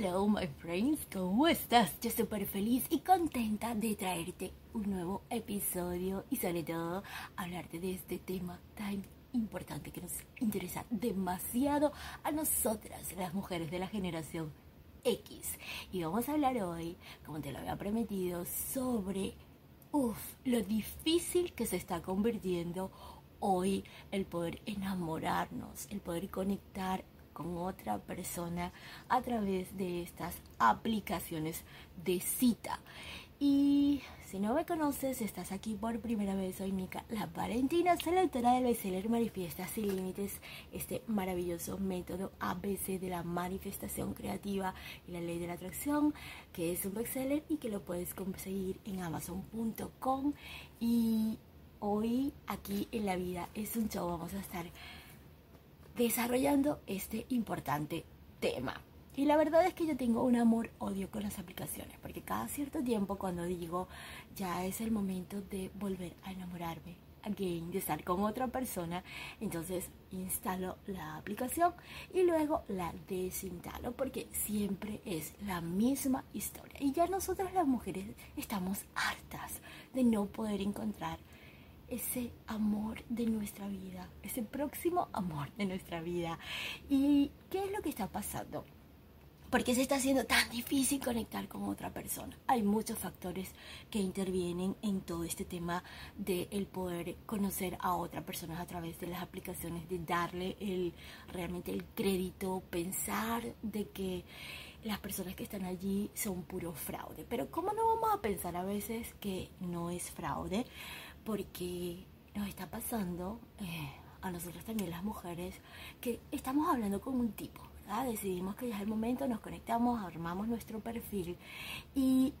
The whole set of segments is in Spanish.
Hello, my friends, ¿cómo estás? Yo súper feliz y contenta de traerte un nuevo episodio y sobre todo hablarte de este tema tan importante que nos interesa demasiado a nosotras, las mujeres de la generación X. Y vamos a hablar hoy, como te lo había prometido, sobre uf, lo difícil que se está convirtiendo hoy el poder enamorarnos, el poder conectar con otra persona a través de estas aplicaciones de cita. Y si no me conoces, estás aquí por primera vez, soy Mica La Valentina, soy la autora del bestseller Manifiesta sin Límites, este maravilloso método ABC de la manifestación creativa y la ley de la atracción, que es un bestseller y que lo puedes conseguir en amazon.com. Y hoy aquí en la vida es un show, vamos a estar desarrollando este importante tema. Y la verdad es que yo tengo un amor-odio con las aplicaciones, porque cada cierto tiempo cuando digo ya es el momento de volver a enamorarme, again, de estar con otra persona, entonces instalo la aplicación y luego la desinstalo, porque siempre es la misma historia. Y ya nosotras las mujeres estamos hartas de no poder encontrar ese amor de nuestra vida, ese próximo amor de nuestra vida. ¿Y qué es lo que está pasando? ¿Por qué se está haciendo tan difícil conectar con otra persona? Hay muchos factores que intervienen en todo este tema de el poder conocer a otra persona a través de las aplicaciones, de darle el, realmente el crédito, pensar de que las personas que están allí son puro fraude. Pero ¿cómo no vamos a pensar a veces que no es fraude? Porque nos está pasando eh, a nosotros también las mujeres que estamos hablando con un tipo. Decidimos que ya es el momento, nos conectamos, armamos nuestro perfil y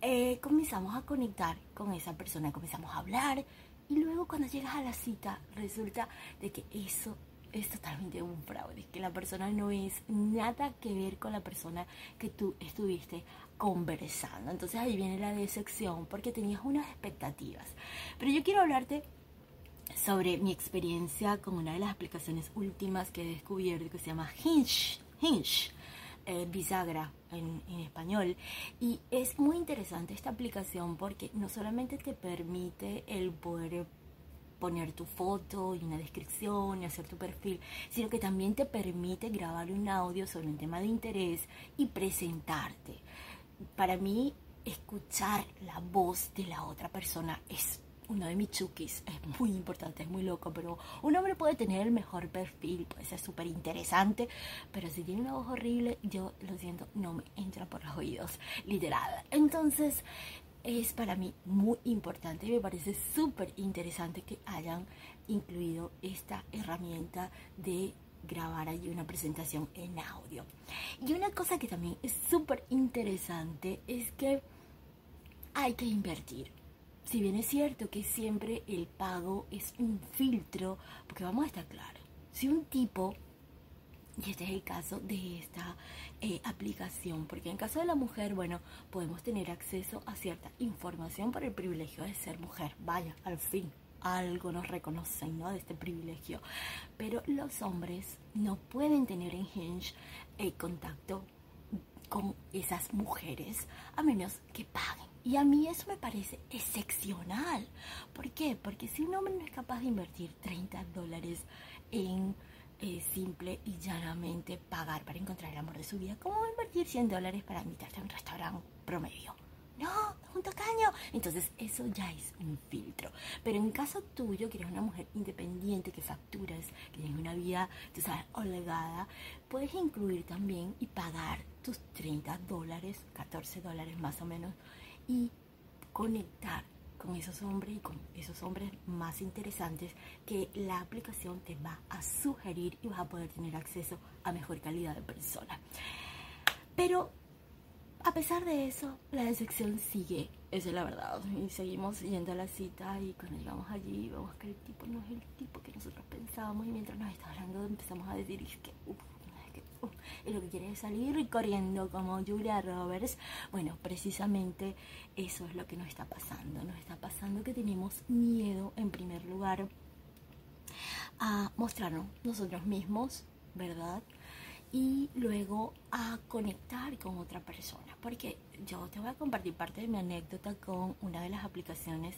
eh, comenzamos a conectar con esa persona, comenzamos a hablar y luego cuando llegas a la cita resulta de que eso es totalmente un fraude, que la persona no es nada que ver con la persona que tú estuviste conversando. Entonces ahí viene la decepción porque tenías unas expectativas. Pero yo quiero hablarte sobre mi experiencia con una de las aplicaciones últimas que he descubierto que se llama Hinge. Hinge. Eh, bisagra en, en, español y es muy interesante esta aplicación porque no solamente te permite el poder poner tu foto y una descripción y hacer tu perfil, sino que también te permite grabar un audio sobre un tema de interés y presentarte. Para mí, escuchar la voz de la otra persona es uno de mis chukis, es muy importante, es muy loco, pero un hombre puede tener el mejor perfil, puede ser súper interesante, pero si tiene una voz horrible, yo lo siento, no me entra por los oídos, literal. Entonces, es para mí muy importante y me parece súper interesante que hayan incluido esta herramienta de grabar allí una presentación en audio. Y una cosa que también es súper interesante es que hay que invertir. Si bien es cierto que siempre el pago es un filtro, porque vamos a estar claros, si un tipo y este es el caso de esta eh, aplicación, porque en caso de la mujer, bueno, podemos tener acceso a cierta información por el privilegio de ser mujer. Vaya, al fin, algo nos reconocen, ¿no? De este privilegio. Pero los hombres no pueden tener en Hinge el contacto con esas mujeres a menos que paguen. Y a mí eso me parece excepcional. ¿Por qué? Porque si un hombre no es capaz de invertir 30 dólares en es simple y llanamente pagar para encontrar el amor de su vida. ¿Cómo invertir 100 dólares para invitarte a un restaurante promedio? No, un tacaño. Entonces eso ya es un filtro. Pero en caso tuyo, que eres una mujer independiente, que facturas, que tienes una vida, tú sabes, holgada, puedes incluir también y pagar tus 30 dólares, 14 dólares más o menos, y conectar con esos hombres y con esos hombres más interesantes que la aplicación te va a sugerir y vas a poder tener acceso a mejor calidad de persona. Pero a pesar de eso, la decepción sigue, esa es la verdad. Y seguimos yendo a la cita y cuando llegamos allí vemos que el tipo no es el tipo que nosotros pensábamos y mientras nos está hablando empezamos a decir que, y lo que quiere es salir corriendo como Julia Roberts. Bueno, precisamente eso es lo que nos está pasando. Nos está pasando que tenemos miedo, en primer lugar, a mostrarnos nosotros mismos, ¿verdad? Y luego a conectar con otra persona. Porque yo te voy a compartir parte de mi anécdota con una de las aplicaciones,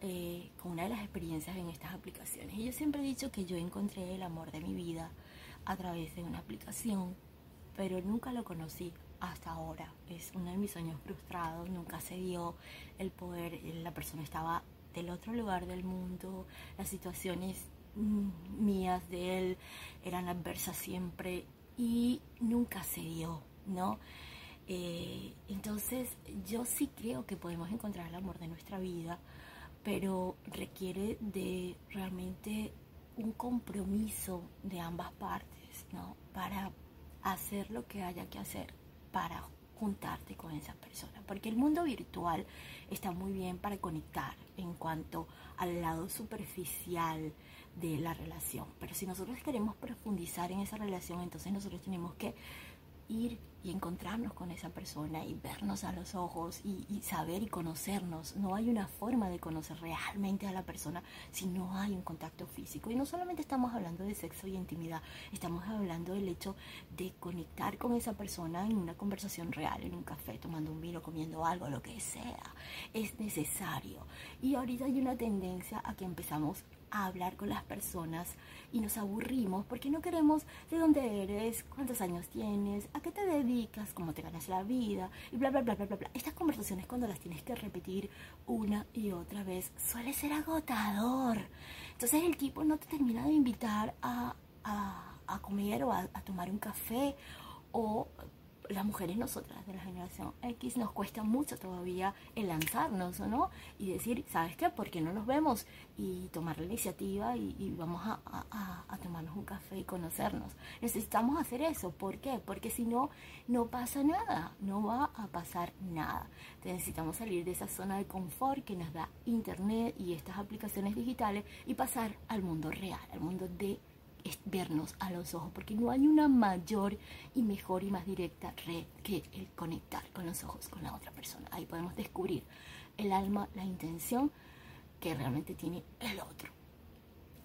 eh, con una de las experiencias en estas aplicaciones. Y yo siempre he dicho que yo encontré el amor de mi vida a través de una aplicación, pero nunca lo conocí hasta ahora. Es uno de mis sueños frustrados, nunca se dio el poder, la persona estaba del otro lugar del mundo, las situaciones mm, mías de él eran adversas siempre y nunca se dio, ¿no? Eh, entonces yo sí creo que podemos encontrar el amor de nuestra vida, pero requiere de realmente un compromiso de ambas partes, ¿no? Para hacer lo que haya que hacer para juntarte con esa persona. Porque el mundo virtual está muy bien para conectar en cuanto al lado superficial de la relación. Pero si nosotros queremos profundizar en esa relación, entonces nosotros tenemos que ir y encontrarnos con esa persona y vernos a los ojos y, saber y conocernos. No hay una forma de conocer realmente a la persona si no hay un contacto físico. Y no solamente estamos hablando de sexo y intimidad, estamos hablando del hecho de conectar con esa persona en una conversación real, en un café, tomando un vino, comiendo algo, lo que sea. Es necesario. Y ahorita hay una tendencia a que empezamos a hablar con las personas y nos aburrimos porque no queremos de dónde eres, cuántos años tienes, a qué te dedicas, cómo te ganas la vida y bla, bla, bla, bla, bla, bla. Estas conversaciones cuando las tienes que repetir una y otra vez suele ser agotador. Entonces el tipo no te termina de invitar a, a, a comer o a, a tomar un café o las mujeres nosotras de la generación X nos cuesta mucho todavía el lanzarnos, ¿no? Y decir, ¿sabes qué? ¿Por qué no nos vemos? Y tomar la iniciativa y, vamos a, a, tomarnos un café y conocernos. Necesitamos hacer eso. ¿Por qué? Porque si no, no pasa nada. No va a pasar nada. Necesitamos salir de esa zona de confort que nos da Internet y estas aplicaciones digitales y pasar al mundo real, al mundo de es vernos a los ojos, porque no hay una mayor y mejor y más directa red que el conectar con los ojos con la otra persona. Ahí podemos descubrir el alma, la intención que realmente tiene el otro.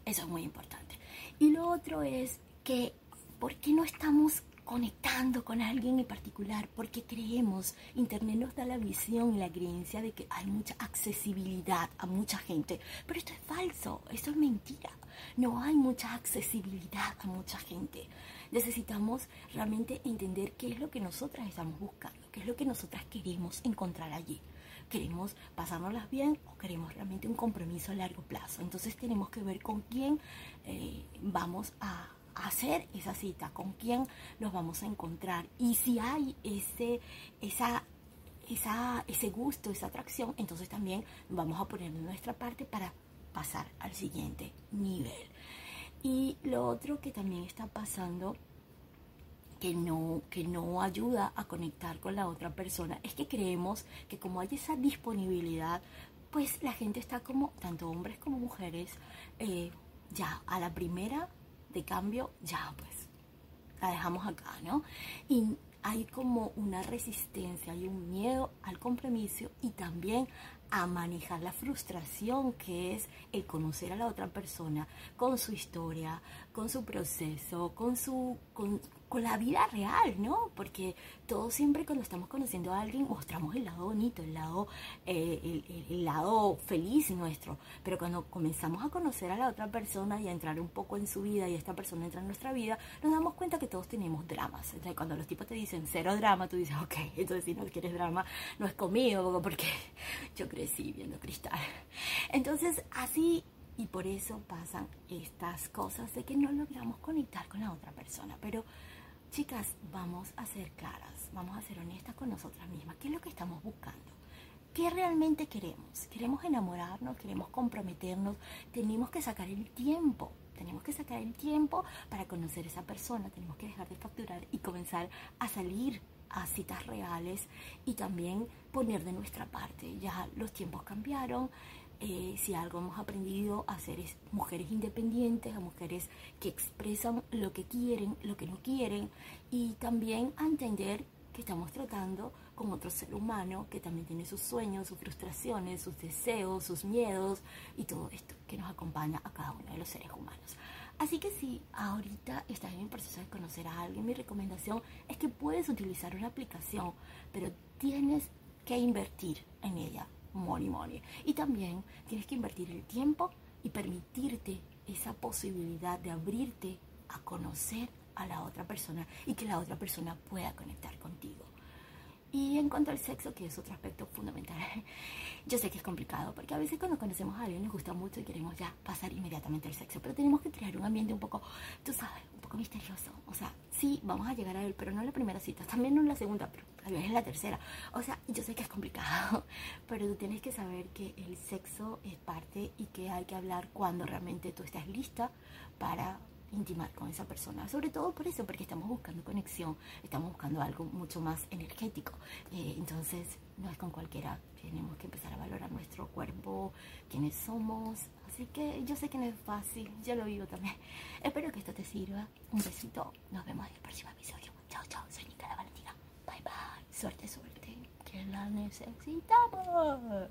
Eso es muy importante. Y lo otro es que, ¿por qué no estamos conectando con alguien en particular? Porque creemos, Internet nos da la visión y la creencia de que hay mucha accesibilidad a mucha gente. Pero esto es falso, esto es mentira no hay mucha accesibilidad a mucha gente. Necesitamos realmente entender qué es lo que nosotras estamos buscando, qué es lo que nosotras queremos encontrar allí. ¿Queremos pasárnoslas bien o queremos realmente un compromiso a largo plazo? Entonces tenemos que ver con quién eh, vamos a hacer esa cita, con quién nos vamos a encontrar y si hay ese, esa esa, ese gusto, esa atracción, entonces también vamos a poner nuestra parte para pasar al siguiente nivel. Y lo otro que también está pasando que no, que no ayuda a conectar con la otra persona es que creemos que como hay esa disponibilidad, pues la gente está como, tanto hombres como mujeres, eh, ya a la primera de cambio, ya pues la dejamos acá, ¿no? Y hay como una resistencia, hay un miedo al compromiso y también a manejar la frustración que es el conocer a la otra persona con su historia, con su proceso, con su con, con la vida real, ¿no? Porque todos siempre cuando estamos conociendo a alguien mostramos el lado bonito, el lado, eh, el, lado feliz nuestro. Pero cuando comenzamos a conocer a la otra persona y a entrar un poco en su vida y esta persona entra en nuestra vida, nos damos cuenta que todos tenemos dramas. Entonces cuando los tipos te dicen cero drama, tú dices, ok, entonces si no quieres drama, no es conmigo, porque yo crecí viendo cristal. Entonces así y por eso pasan estas cosas de que no logramos conectar con la otra persona. Pero Chicas, vamos a ser claras, vamos a ser honestas con nosotras mismas. ¿Qué es lo que estamos buscando? ¿Qué realmente queremos? ¿Queremos enamorarnos? ¿Queremos comprometernos? Tenemos que sacar el tiempo. Tenemos que sacar el tiempo para conocer a esa persona. Tenemos que dejar de facturar y comenzar a salir a citas reales y también poner de nuestra parte. Ya los tiempos cambiaron, eh, si algo hemos aprendido a ser es mujeres independientes, a mujeres que expresan lo que quieren, lo que no quieren, y también a entender que estamos tratando con otro ser humano que también tiene sus sueños, sus frustraciones, sus deseos, sus miedos y todo esto que nos acompaña a cada uno de los seres humanos. Así que si ahorita estás en el proceso de conocer a alguien, mi recomendación es que puedes utilizar una aplicación, pero tienes que invertir en ella, money money. Y también tienes que invertir el tiempo y permitirte esa posibilidad de abrirte a conocer a la otra persona y que la otra persona pueda conectar contigo. Y en cuanto al sexo, que es otro aspecto fundamental, yo sé que es complicado, porque a veces cuando conocemos a alguien nos gusta mucho y queremos ya pasar inmediatamente al sexo, pero tenemos que crear un ambiente un poco, tú sabes, poco misterioso. O sea, sí, vamos a llegar a él, pero no en la primera cita, también no en la segunda, pero tal vez en la tercera. O sea, yo sé que es complicado, pero tú tienes que saber que el sexo es parte y que hay que hablar cuando realmente tú estás lista para intimar con esa persona, sobre todo por eso, porque estamos buscando conexión, estamos buscando algo mucho más energético. Eh, entonces, no es con cualquiera, tenemos que empezar a valorar nuestro cuerpo, quiénes somos. Así que yo sé que no es fácil, yo lo vivo también. Espero que esto te sirva. Un besito, nos vemos en el próximo episodio. Chao, chao, soy Nicola Valentina. Bye, bye. Suerte, suerte, que la necesitamos.